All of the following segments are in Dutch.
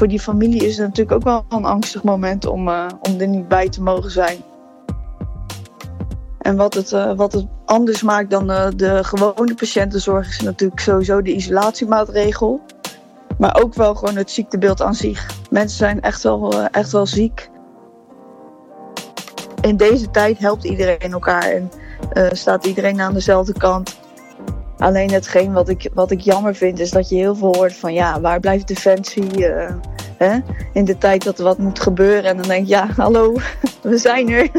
voor die familie is het natuurlijk ook wel een angstig moment om, uh, om er niet bij te mogen zijn. En wat het, uh, wat het anders maakt dan uh, de gewone patiëntenzorg is natuurlijk sowieso de isolatiemaatregel. Maar ook wel gewoon het ziektebeeld aan zich. Mensen zijn echt wel, echt wel ziek. In deze tijd helpt iedereen elkaar en staat iedereen aan dezelfde kant. Alleen hetgeen wat ik, wat ik jammer vind is dat je heel veel hoort van ja, waar blijft Defensie in de tijd dat er wat moet gebeuren. En dan denk je ja, hallo, we zijn er.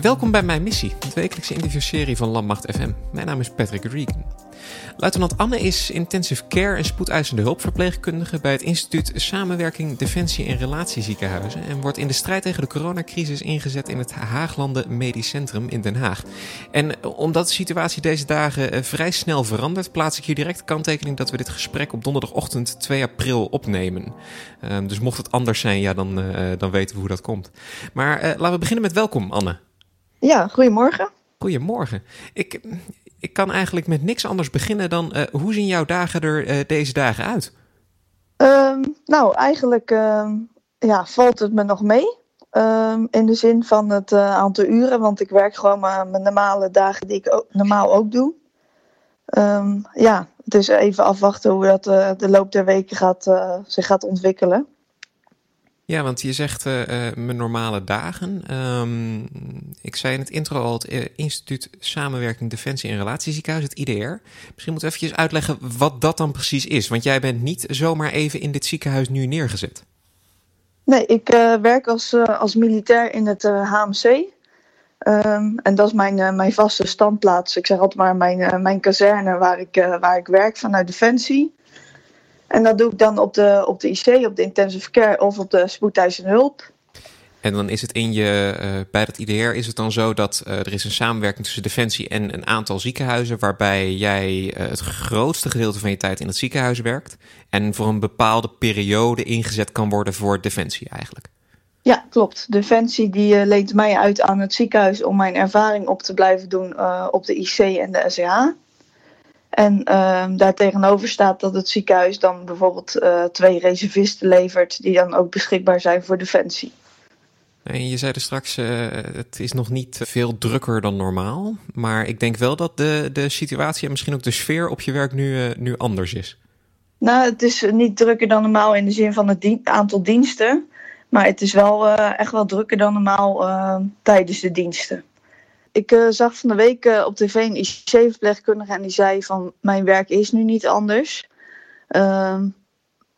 Welkom bij Mijn Missie, de wekelijkse interviewserie van Landmacht FM. Mijn naam is Patrick Regan. Luitenant Anne is intensive care en spoedeisende hulpverpleegkundige bij het instituut Samenwerking Defensie en Relatieziekenhuizen en wordt in de strijd tegen de coronacrisis ingezet in het Haaglanden Medisch Centrum in Den Haag. En omdat de situatie deze dagen eh, vrij snel verandert, plaats ik hier direct kanttekening dat we dit gesprek op donderdagochtend 2 april opnemen. Ehm, dus mocht het anders zijn, ja, dan, uh, dan weten we hoe dat komt. Maar uh, laten we beginnen met welkom, Anne. Ja, goedemorgen. Goedemorgen. Ik, ik kan eigenlijk met niks anders beginnen dan uh, hoe zien jouw dagen er uh, deze dagen uit? Um, nou, eigenlijk uh, ja, valt het me nog mee. Um, in de zin van het uh, aantal uren, want ik werk gewoon mijn, normale dagen die ik normaal ook doe. Ja, is even afwachten hoe dat de loop der weken gaat, zich gaat ontwikkelen. Ja, want je zegt uh, mijn normale dagen. Um, ik zei in het intro al het uh, instituut Samenwerking Defensie en Relatieziekenhuis, het IDR. Misschien moet je even uitleggen wat dat dan precies is. Want jij bent niet zomaar even in dit ziekenhuis nu neergezet. Nee, ik werk als, als militair in het HMC. En dat is mijn, mijn vaste standplaats. Ik zeg altijd maar mijn, mijn kazerne waar ik, waar ik werk vanuit Defensie. En dat doe ik dan op de, op de IC, op de intensive care of op de spoedeisende hulp. En dan is het in je, uh, bij dat IDR is het dan zo dat uh, er is een samenwerking tussen Defensie en een aantal ziekenhuizen, waarbij jij uh, het grootste gedeelte van je tijd in het ziekenhuis werkt en voor een bepaalde periode ingezet kan worden voor Defensie eigenlijk. Ja, klopt. Defensie die leent mij uit aan het ziekenhuis om mijn ervaring op te blijven doen op de IC en de SCH. En uh, daartegenover staat dat het ziekenhuis dan bijvoorbeeld uh, twee reservisten levert, die dan ook beschikbaar zijn voor defensie. En je zei er straks, uh, het is nog niet veel drukker dan normaal. Maar ik denk wel dat de, de situatie en misschien ook de sfeer op je werk nu, uh, nu anders is. Nou, het is niet drukker dan normaal in de zin van het dien aantal diensten. Maar het is wel echt wel drukker dan normaal tijdens de diensten ik uh, zag van de week uh, op tv een IC-verpleegkundige en die zei van mijn werk is nu niet anders. Uh,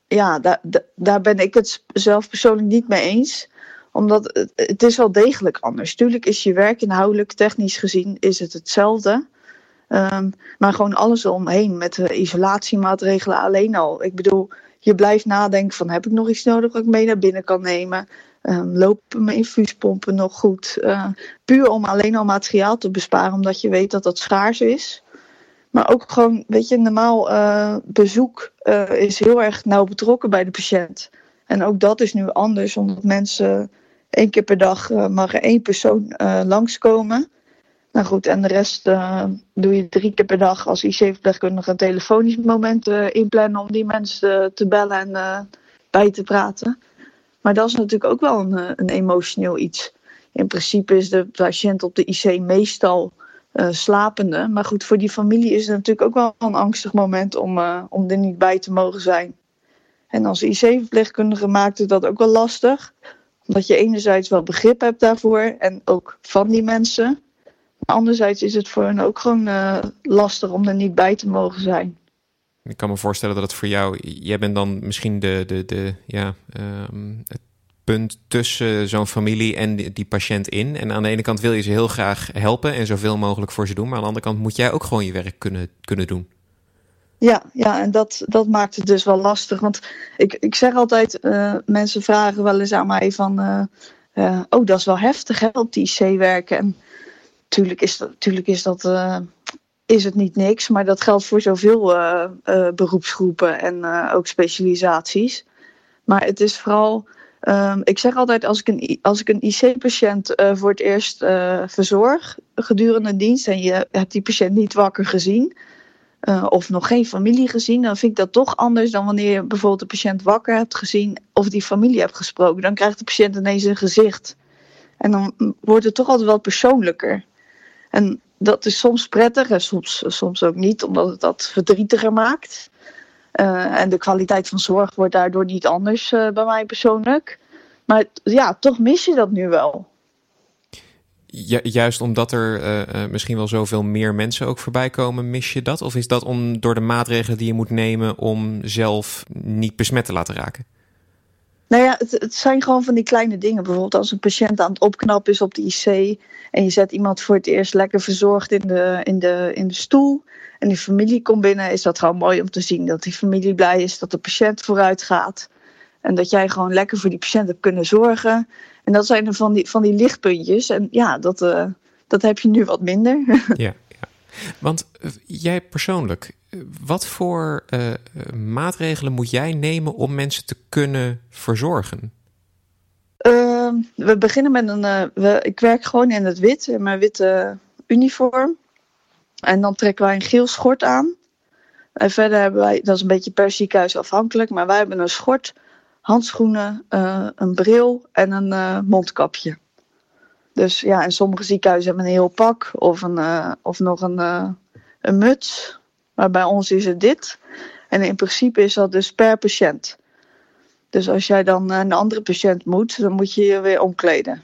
ja, daar, daar ben ik het zelf persoonlijk niet mee eens. Omdat het, het is wel degelijk anders. Tuurlijk is je werk inhoudelijk, technisch gezien, is het hetzelfde. Um, maar gewoon alles omheen met de isolatiemaatregelen alleen al. Ik bedoel, je blijft nadenken van heb ik nog iets nodig wat ik mee naar binnen kan nemen? Um, lopen mijn infuuspompen nog goed? Uh, puur om alleen al materiaal te besparen, omdat je weet dat dat schaars is. Maar ook gewoon, weet je, normaal uh, bezoek uh, is heel erg nauw betrokken bij de patiënt. En ook dat is nu anders, omdat mensen één keer per dag mag één persoon langskomen. Nou goed, en de rest doe je drie keer per dag als IC-verpleegkundige een telefonisch moment inplannen om die mensen te bellen en bij te praten. Maar dat is natuurlijk ook wel een, een emotioneel iets. In principe is de patiënt op de IC meestal uh, slapende. Maar goed, voor die familie is het natuurlijk ook wel een angstig moment om, uh, om er niet bij te mogen zijn. En als IC-verpleegkundige maakt het dat ook wel lastig. Omdat je enerzijds wel begrip hebt daarvoor en ook van die mensen. Anderzijds is het voor hen ook gewoon uh, lastig om er niet bij te mogen zijn. Ik kan me voorstellen dat het voor jou, jij bent dan misschien de, de, de, ja, um, het punt tussen zo'n familie en die, die, patiënt in. En aan de ene kant wil je ze heel graag helpen en zoveel mogelijk voor ze doen. Maar aan de andere kant moet jij ook gewoon je werk kunnen, kunnen doen. Ja, ja, en dat, dat maakt het dus wel lastig. Want ik, ik zeg altijd, uh, mensen vragen wel eens aan mij van... Uh, uh, oh, dat is wel heftig hè, op die IC werken. En tuurlijk is dat, tuurlijk is dat is het niet niks. Maar dat geldt voor zoveel uh, uh, beroepsgroepen en ook specialisaties. Maar het is vooral. Um, ik zeg altijd, als ik een, als ik een IC-patiënt voor het eerst verzorg gedurende dienst en je hebt die patiënt niet wakker gezien, of nog geen familie gezien, dan vind ik dat toch anders dan wanneer je bijvoorbeeld de patiënt wakker hebt gezien of die familie hebt gesproken. Dan krijgt de patiënt ineens een gezicht. En dan wordt het toch altijd wel persoonlijker. En dat is soms prettig en soms, soms ook niet, omdat het dat verdrietiger maakt. Uh, en de kwaliteit van zorg wordt daardoor niet anders uh, bij mij persoonlijk. Maar ja, toch mis je dat nu wel. Ju juist omdat er uh, misschien wel zoveel meer mensen ook voorbij komen, mis je dat? Of is dat om, door de maatregelen die je moet nemen om zelf niet besmet te laten raken? Nou ja, het, het, zijn gewoon van die kleine dingen. Bijvoorbeeld als een patiënt aan het opknappen is op de IC en je zet iemand voor het eerst lekker verzorgd in de, in de, in de stoel en die familie komt binnen, is dat gewoon mooi om te zien. Dat die familie blij is, dat de patiënt vooruit gaat en dat jij gewoon lekker voor die patiënt hebt kunnen zorgen. En dat zijn er van die, van die lichtpuntjes. En ja, dat, uh, dat heb je nu wat minder. ja, ja. Want uh, jij persoonlijk, wat voor uh, maatregelen moet jij nemen om mensen te kunnen verzorgen? Ehm, we beginnen met een. We, ik werk gewoon in het wit, in mijn witte uniform. En dan trekken wij een geel schort aan. En verder hebben wij, dat is een beetje per ziekenhuis afhankelijk, maar wij hebben een schort handschoenen, een bril en een mondkapje. Dus ja, in sommige ziekenhuizen hebben een heel pak of, een, of nog een, een muts. Maar bij ons is het dit. En in principe is dat dus per patiënt. Dus als jij dan naar een andere patiënt moet, dan moet je je weer omkleden.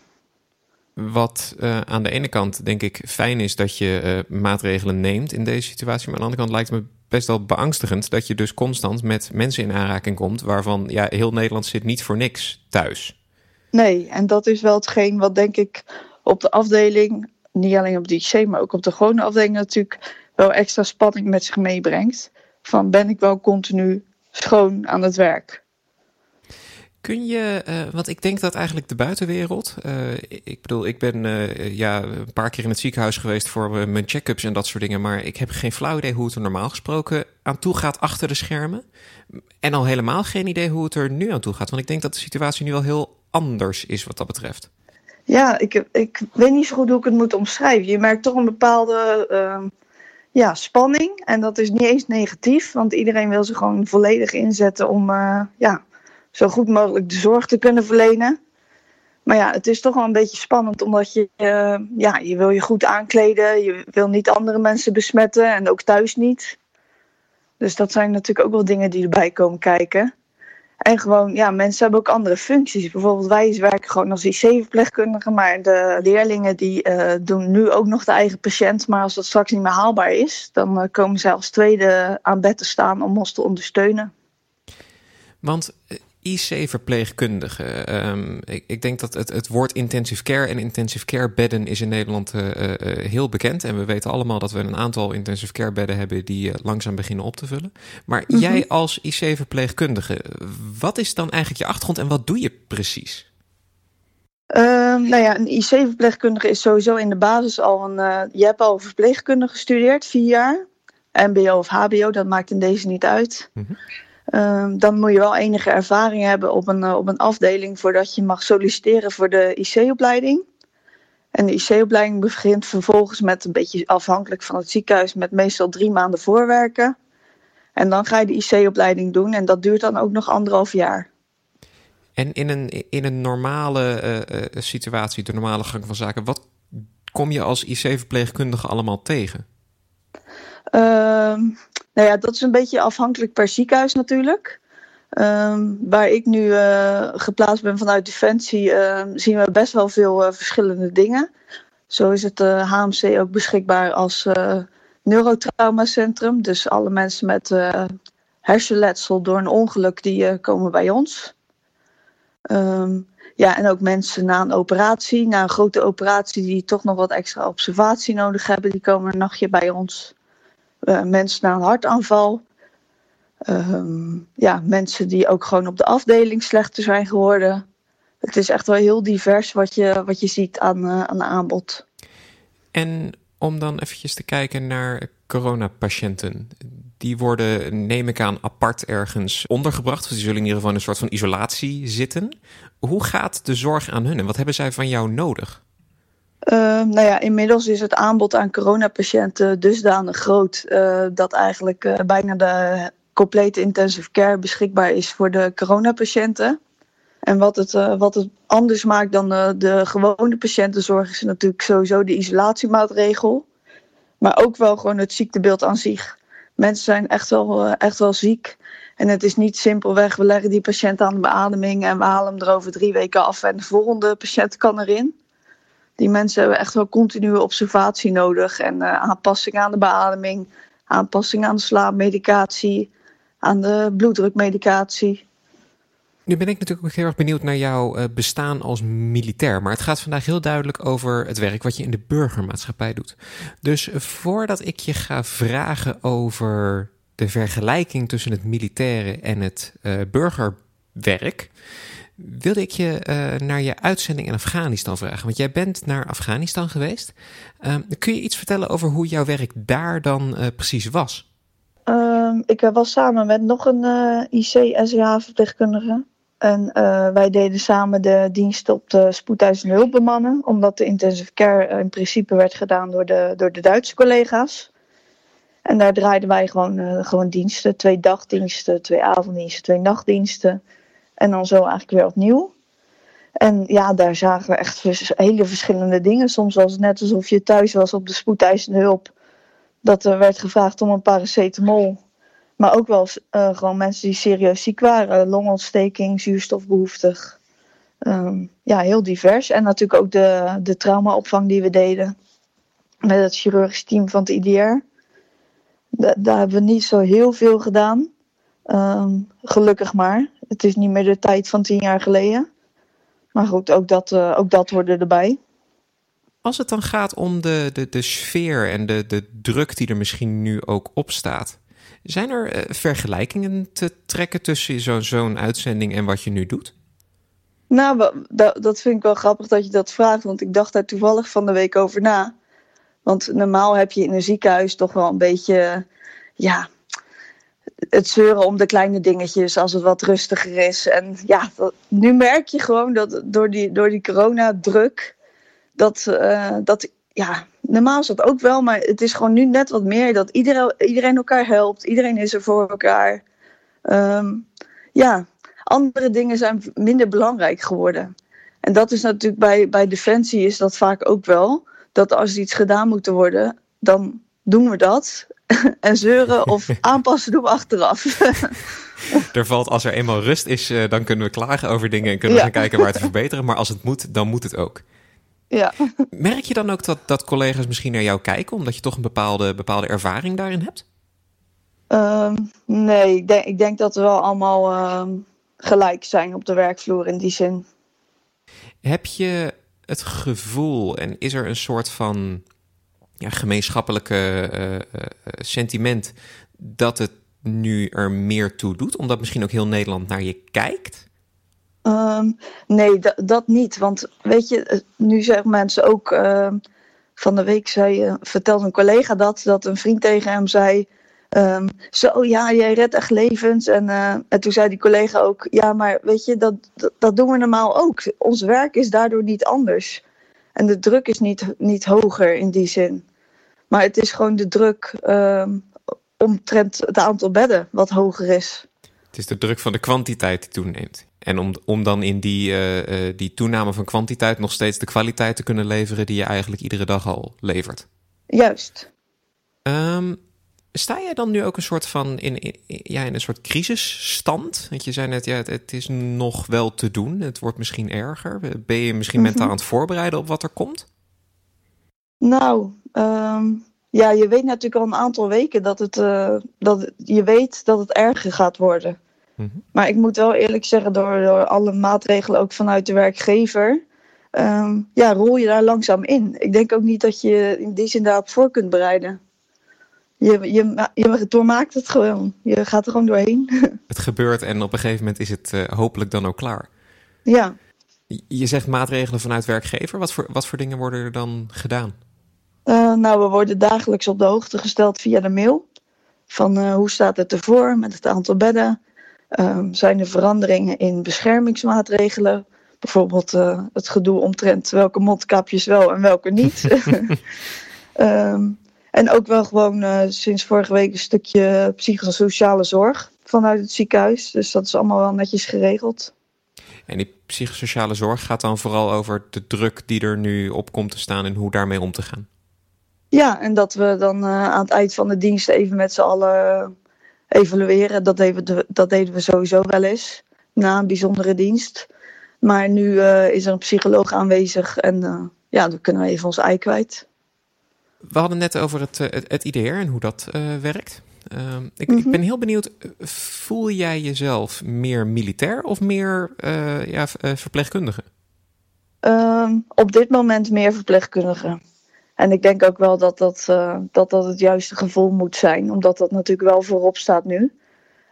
Wat uh, aan de ene kant denk ik fijn is dat je uh, maatregelen neemt in deze situatie. Maar aan de andere kant lijkt het me best wel beangstigend dat je dus constant met mensen in aanraking komt. waarvan ja, heel Nederland zit niet voor niks thuis. Nee, en dat is wel hetgeen wat denk ik op de afdeling, niet alleen op de IC, maar ook op de gewone afdeling natuurlijk wel extra spanning met zich meebrengt. Van ben ik wel continu schoon aan het werk? Kun je, uh, want ik denk dat eigenlijk de buitenwereld. Uh, ik bedoel, ik ben uh, ja, een paar keer in het ziekenhuis geweest voor mijn check-ups en dat soort dingen. Maar ik heb geen flauw idee hoe het er normaal gesproken aan toe gaat achter de schermen. En al helemaal geen idee hoe het er nu aan toe gaat. Want ik denk dat de situatie nu wel heel anders is wat dat betreft. Ja, ik, ik weet niet zo goed hoe ik het moet omschrijven. Je merkt toch een bepaalde uh, ja, spanning. En dat is niet eens negatief, want iedereen wil zich gewoon volledig inzetten om ja, zo goed mogelijk de zorg te kunnen verlenen. Maar ja, het is toch wel een beetje spannend, omdat je, uh, ja, je wil je goed aankleden. Je wil niet andere mensen besmetten en ook thuis niet. Dus dat zijn natuurlijk ook wel dingen die erbij komen kijken. En gewoon, ja, mensen hebben ook andere functies. Bijvoorbeeld wij werken gewoon als IC-verpleegkundigen, maar de leerlingen die uh, doen nu ook nog de eigen patiënt. Maar als dat straks niet meer haalbaar is, dan uh, komen zij als tweede aan bed te staan om ons te ondersteunen. Want IC-verpleegkundige. Um, ik, ik, denk dat het, het woord intensive care en intensive care bedden is in Nederland uh, uh, heel bekend. En we weten allemaal dat we een aantal intensive care bedden hebben die uh, langzaam beginnen op te vullen. Maar mm -hmm. jij als IC-verpleegkundige, wat is dan eigenlijk je achtergrond en wat doe je precies? Um, nou ja, een IC-verpleegkundige is sowieso in de basis al een. je hebt al verpleegkundige gestudeerd, vier jaar. MBO of HBO, dat maakt in deze niet uit. Mm -hmm. Um, dan moet je wel enige ervaring hebben op een, uh, op een afdeling voordat je mag solliciteren voor de IC-opleiding. En de IC-opleiding begint vervolgens met een beetje afhankelijk van het ziekenhuis, met meestal drie maanden voorwerken. En dan ga je de IC-opleiding doen en dat duurt dan ook nog anderhalf jaar. En in een, in een normale uh, uh, situatie, de normale gang van zaken, wat kom je als IC-verpleegkundige allemaal tegen? Um, nou ja, dat is een beetje afhankelijk per ziekenhuis natuurlijk. Um, waar ik nu uh, geplaatst ben vanuit Defensie, uh, zien we best wel veel uh, verschillende dingen. Zo is het HMC ook beschikbaar als neurotraumacentrum. Dus alle mensen met hersenletsel door een ongeluk, die komen bij ons. Um, ja, en ook mensen na een operatie, na een grote operatie die toch nog wat extra observatie nodig hebben, die komen een nachtje bij ons uh, mensen na een hartaanval. Uh, ja, mensen die ook gewoon op de afdeling slechter zijn geworden. Het is echt wel heel divers wat je, wat je ziet aan, uh, aan aanbod. En om dan eventjes te kijken naar coronapatiënten. Die worden, neem ik aan, apart ergens ondergebracht. Of die zullen in ieder geval in een soort van isolatie zitten. Hoe gaat de zorg aan hun en wat hebben zij van jou nodig? Uh, nou ja, inmiddels is het aanbod aan coronapatiënten dusdanig groot uh, dat eigenlijk uh, bijna de complete intensive care beschikbaar is voor de coronapatiënten. En wat het, wat het anders maakt dan de, de gewone patiëntenzorg is natuurlijk sowieso de isolatiemaatregel. Maar ook wel gewoon het ziektebeeld aan zich. Mensen zijn echt wel, echt wel ziek. En het is niet simpelweg, we leggen die patiënt aan de beademing en we halen hem er over drie weken af en de volgende patiënt kan erin. Die mensen hebben echt wel continue observatie nodig en uh, aanpassing aan de beademing, aanpassing aan de slaapmedicatie, aan de bloeddrukmedicatie. Nu ben ik natuurlijk ook heel erg benieuwd naar jouw uh, bestaan als militair. Maar het gaat vandaag heel duidelijk over het werk wat je in de burgermaatschappij doet. Dus voordat ik je ga vragen over de vergelijking tussen het militaire en het uh, burgerwerk, wilde ik je uh, naar je uitzending in Afghanistan vragen. Want jij bent naar Afghanistan geweest. Uh, kun je iets vertellen over hoe jouw werk daar dan uh, precies was? Ehm, ik was samen met nog een IC-SEH-verpleegkundige. En wij deden samen de dienst op de spoedeisende hulp bemannen. Omdat de intensive care in principe werd gedaan door de, door de Duitse collega's. En daar draaiden wij gewoon, gewoon diensten. Twee dagdiensten, twee avonddiensten, twee nachtdiensten. En dan zo eigenlijk weer opnieuw. En ja, daar zagen we echt hele verschillende dingen. Soms was het net alsof je thuis was op de spoedeisende hulp. Dat er werd gevraagd om een paracetamol. Maar ook wel uh, gewoon mensen die serieus ziek waren. Longontsteking, zuurstofbehoeftig. Um, ja, heel divers. En natuurlijk ook de, de traumaopvang die we deden. Met het chirurgisch team van het IDR. Da daar hebben we niet zo heel veel gedaan. Um, gelukkig maar. Het is niet meer de tijd van tien jaar geleden. Maar goed, ook dat, uh, ook dat hoorde erbij. Als het dan gaat om de, de, de sfeer en de, de druk die er misschien nu ook op staat. Zijn er uh, vergelijkingen te trekken tussen zo'n zo'n uitzending en wat je nu doet? Nou, dat vind ik wel grappig dat je dat vraagt. Want ik dacht daar toevallig van de week over na. Want normaal heb je in een ziekenhuis toch wel een beetje... Ja, het zeuren om de kleine dingetjes als het wat rustiger is. En ja, nu merk je gewoon dat door die, door die coronadruk, dat, uh, dat ja, normaal is dat ook wel, maar het is gewoon nu net wat meer dat iedereen, iedereen elkaar helpt, iedereen is er voor elkaar. Um, ja, andere dingen zijn minder belangrijk geworden. En dat is natuurlijk bij, bij Defensie is dat vaak ook wel. Dat als iets gedaan moet worden, dan doen we dat. en zeuren of aanpassen doen we achteraf. er valt, als er eenmaal rust is, uh, dan kunnen we klagen over dingen en kunnen we ja. gaan kijken waar te verbeteren. Maar als het moet, dan moet het ook. Ja. Merk je dan ook dat, dat collega's misschien naar jou kijken, omdat je toch een bepaalde, bepaalde ervaring daarin hebt? Um, nee, ik denk, ik denk dat we wel allemaal uh, gelijk zijn op de werkvloer in die zin. Heb je het gevoel en is er een soort van gemeenschappelijke uh, uh, sentiment dat het nu er meer toe doet? Omdat misschien ook heel Nederland naar je kijkt? Um, nee, dat niet. Want weet je, nu zeggen mensen ook. Uh, van de week zei, vertelde een collega dat, dat een vriend tegen hem zei. Um, zo, ja, jij redt echt levens. En, en toen zei die collega ook: Ja, maar weet je, dat, dat, dat doen we normaal ook. Ons werk is daardoor niet anders. En de druk is niet, niet hoger in die zin. Maar het is gewoon de druk uh, omtrent het aantal bedden wat hoger is. Het is de druk van de kwantiteit die toeneemt. En om, om dan in die, uh, uh, die toename van kwantiteit nog steeds de kwaliteit te kunnen leveren die je eigenlijk iedere dag al levert. Juist. Um, sta jij dan nu ook een soort van in, in, ja, in een soort crisisstand? Want je zei net, ja, het, het, is nog wel te doen. Het wordt misschien erger. Ben je misschien mm -hmm. mentaal aan het voorbereiden op wat er komt? Nou, um, ja, je weet natuurlijk al een aantal weken dat het, uh, dat je weet dat het erger gaat worden. Mm -hmm. Maar ik moet wel eerlijk zeggen, door, door alle maatregelen ook vanuit de werkgever, um, ja, rol je daar langzaam in. Ik denk ook niet dat je in die zin daarop voor kunt bereiden. Je, je, je doormaakt het gewoon. Je gaat er gewoon doorheen. Het gebeurt en op een gegeven moment is het uh, hopelijk dan ook klaar. Ja. Je zegt maatregelen vanuit werkgever. Wat voor, wat voor dingen worden er dan gedaan? Uh, nou, we worden dagelijks op de hoogte gesteld via de mail. Van uh, hoe staat het ervoor met het aantal bedden? Uh, zijn er veranderingen in beschermingsmaatregelen? bijvoorbeeld het gedoe omtrent welke mondkapjes wel en welke niet. Ehm, en ook wel gewoon sinds vorige week een stukje psychosociale zorg vanuit het ziekenhuis. Dus dat is allemaal wel netjes geregeld. En die psychosociale zorg gaat dan vooral over de druk die er nu op komt te staan en hoe daarmee om te gaan. Ja, en dat we dan uh, aan het eind van de dienst even met z'n allen evalueren. Dat deden, we, dat deden we sowieso wel eens na een bijzondere dienst. Maar nu uh, is er een psycholoog aanwezig en uh, ja, dan kunnen we even ons ei kwijt. We hadden net over het, het, het IDR en hoe dat werkt. Ehm, ik, ik, mhm. ben heel benieuwd, voel jij jezelf meer militair of meer ja, verpleegkundige? Um, op dit moment meer verpleegkundige. En ik denk ook wel dat dat, uh, dat dat het juiste gevoel moet zijn, omdat dat natuurlijk wel voorop staat nu.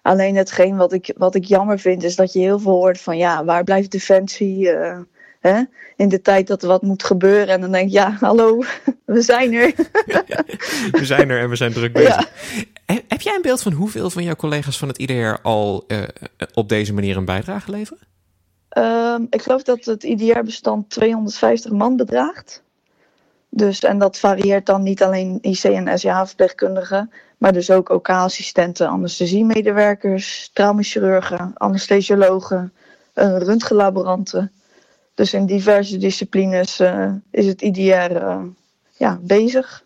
Alleen hetgeen wat ik, wat ik jammer vind, is dat je heel veel hoort van ja, waar blijft defensie? Hè? In de tijd dat er wat moet gebeuren. En dan denk je, ja, hallo, we zijn er. we zijn er en we zijn druk bezig. Heb jij een beeld van hoeveel van jouw collega's van het IDR al uh, op deze manier een bijdrage leveren? Um, ik geloof dat het IDR-bestand 250 man bedraagt. Dus, en dat varieert dan niet alleen IC- en SJH-verpleegkundigen, maar dus ook OK-assistenten, anesthesiemedewerkers, traumachirurgen, anesthesiologen, uh, röntgenlaboranten. Dus in diverse disciplines uh, is het IDR uh, ja, bezig.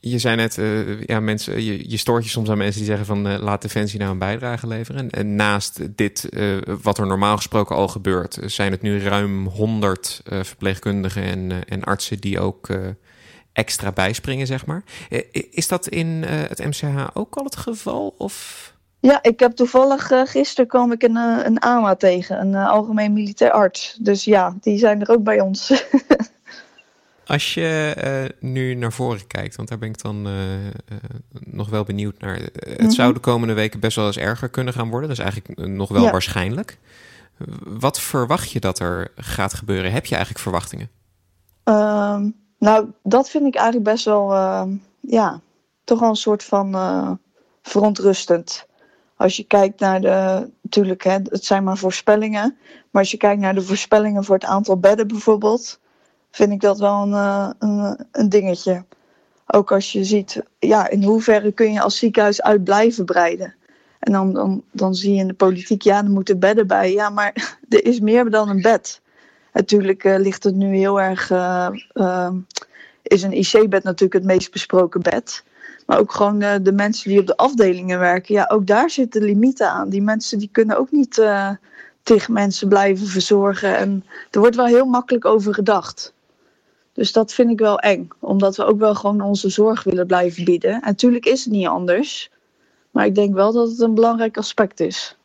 Je zei net, uh, ja, mensen, je, je stoort je soms aan mensen die zeggen van laat Defensie nou een bijdrage leveren. En, naast dit, wat er normaal gesproken al gebeurt, zijn het nu ruim 100 verpleegkundigen en, en artsen die ook extra bijspringen, zeg maar. is dat in het MCH ook al het geval? Of ja, ik heb toevallig gisteren kwam ik een, een AMA tegen, een algemeen militair arts. Dus ja, die zijn er ook bij ons. Als je nu naar voren kijkt, want daar ben ik dan nog wel benieuwd naar. Het mm zou de komende weken best wel eens erger kunnen gaan worden. Dat is eigenlijk nog wel waarschijnlijk. Wat verwacht je dat er gaat gebeuren? Heb je eigenlijk verwachtingen? Ehm, nou, dat vind ik eigenlijk best wel, ja, toch wel een soort van verontrustend als je kijkt naar de, natuurlijk, hè, het zijn maar voorspellingen, maar als je kijkt naar de voorspellingen voor het aantal bedden bijvoorbeeld, vind ik dat wel een, eh, een, een dingetje. Ook als je ziet, ja, in hoeverre kun je als ziekenhuis uit blijven breiden. En dan, dan, dan zie je in de politiek, ja, er moeten bedden bij. Ja, maar er is meer dan een bed. Natuurlijk uh, ligt het nu heel erg, uh, is een IC-bed natuurlijk het meest besproken bed. Maar ook gewoon de mensen die op de afdelingen werken. Ja, ook daar zitten limieten aan. Die mensen die kunnen ook niet tegen mensen blijven verzorgen. En er wordt wel heel makkelijk over gedacht. Dus dat vind ik wel eng. Omdat we ook wel gewoon onze zorg willen blijven bieden. En natuurlijk is het niet anders. Maar ik denk wel dat het een belangrijk aspect is.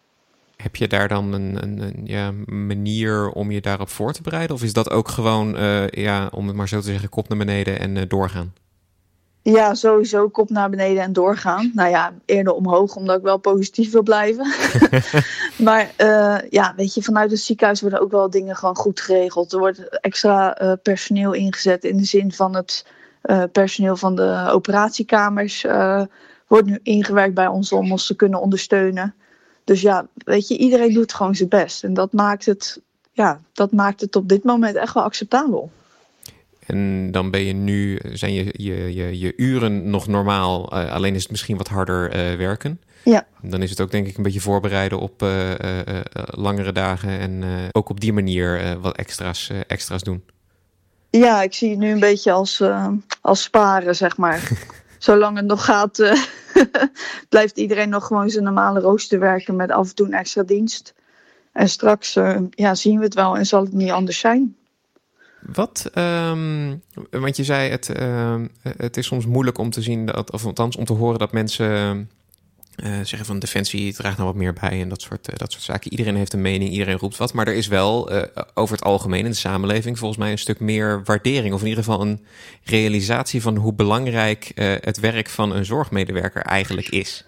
Heb je daar dan een, een, een ja, manier om je daarop voor te bereiden? Of is dat ook gewoon, uh, ja, om het maar zo te zeggen, kop naar beneden en doorgaan? Ja, sowieso kop naar beneden en doorgaan. Nou ja, eerder omhoog, omdat ik wel positief wil blijven. maar uh, ja, weet je, vanuit het ziekenhuis worden ook wel dingen gewoon goed geregeld. Er wordt extra uh, personeel ingezet in de zin van het uh, personeel van de operatiekamers. wordt nu ingewerkt bij ons om ons te kunnen ondersteunen. Dus ja, weet je, iedereen doet gewoon zijn best. En dat maakt het, ja, dat maakt het op dit moment echt wel acceptabel. En dan ben je nu, zijn je, je, je, je uren nog normaal, uh, alleen is het misschien wat harder uh, werken. Ja. Dan is het ook denk ik een beetje voorbereiden op uh, langere dagen en ook op die manier wat extra's, extra's doen. Ja, ik zie het nu een beetje als, als sparen, zeg maar. Zolang het nog gaat, blijft iedereen nog gewoon zijn normale rooster werken met af en toe een extra dienst. En straks ja, zien we het wel en zal het niet anders zijn. Wat, um, want je zei het, uh, het is soms moeilijk om te zien, dat, of althans om te horen dat mensen uh, zeggen van defensie draagt nou wat meer bij en dat soort, uh, dat soort zaken. Iedereen heeft een mening, iedereen roept wat, maar er is wel uh, over het algemeen in de samenleving volgens mij een stuk meer waardering, of in ieder geval een realisatie van hoe belangrijk het werk van een zorgmedewerker eigenlijk is.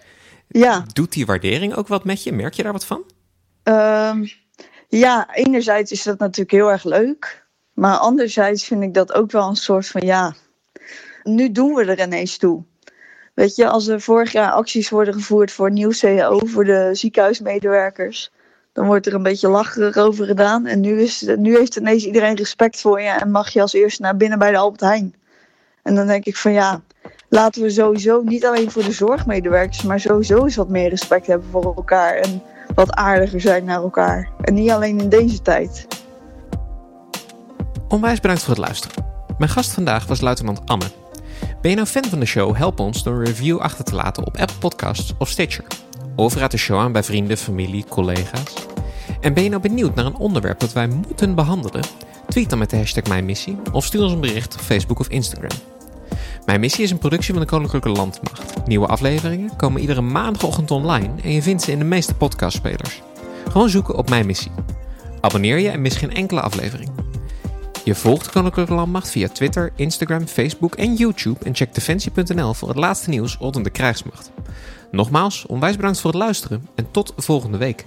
Ja. Doet die waardering ook wat met je? Merk je daar wat van? Um, ja, enerzijds is dat natuurlijk heel erg leuk. Maar anderzijds vind ik dat ook wel een soort van ja, nu doen we er ineens toe. Weet je, als er vorig jaar acties worden gevoerd voor nieuw CAO voor de ziekenhuismedewerkers, dan wordt er een beetje lacherig over gedaan. En nu, is, nu heeft ineens iedereen respect voor je en mag je als eerste naar binnen bij de Albert Heijn. En dan denk ik van ja, laten we sowieso niet alleen voor de zorgmedewerkers, maar sowieso eens wat meer respect hebben voor elkaar. En wat aardiger zijn naar elkaar. En niet alleen in deze tijd. Onwijs bedankt voor het luisteren. Mijn gast vandaag was luitenant Anne. Ben je nou fan van de show? Help ons door een review achter te laten op Apple Podcasts of Stitcher. Of raad de show aan bij vrienden, familie, collega's. En ben je nou benieuwd naar een onderwerp dat wij moeten behandelen? Tweet dan met de hashtag Mijn Missie of stuur ons een bericht op Facebook of Instagram. Mijn Missie is een productie van de Koninklijke Landmacht. Nieuwe afleveringen komen iedere maandagochtend online en je vindt ze in de meeste podcastspelers. Gewoon zoeken op Mijn Missie. Abonneer je en mis geen enkele aflevering. Je volgt de Koninklijke Landmacht via Twitter, Instagram, Facebook en YouTube en check defensie.nl voor het laatste nieuws rondom de krijgsmacht. Nogmaals, onwijs bedankt voor het luisteren en tot volgende week.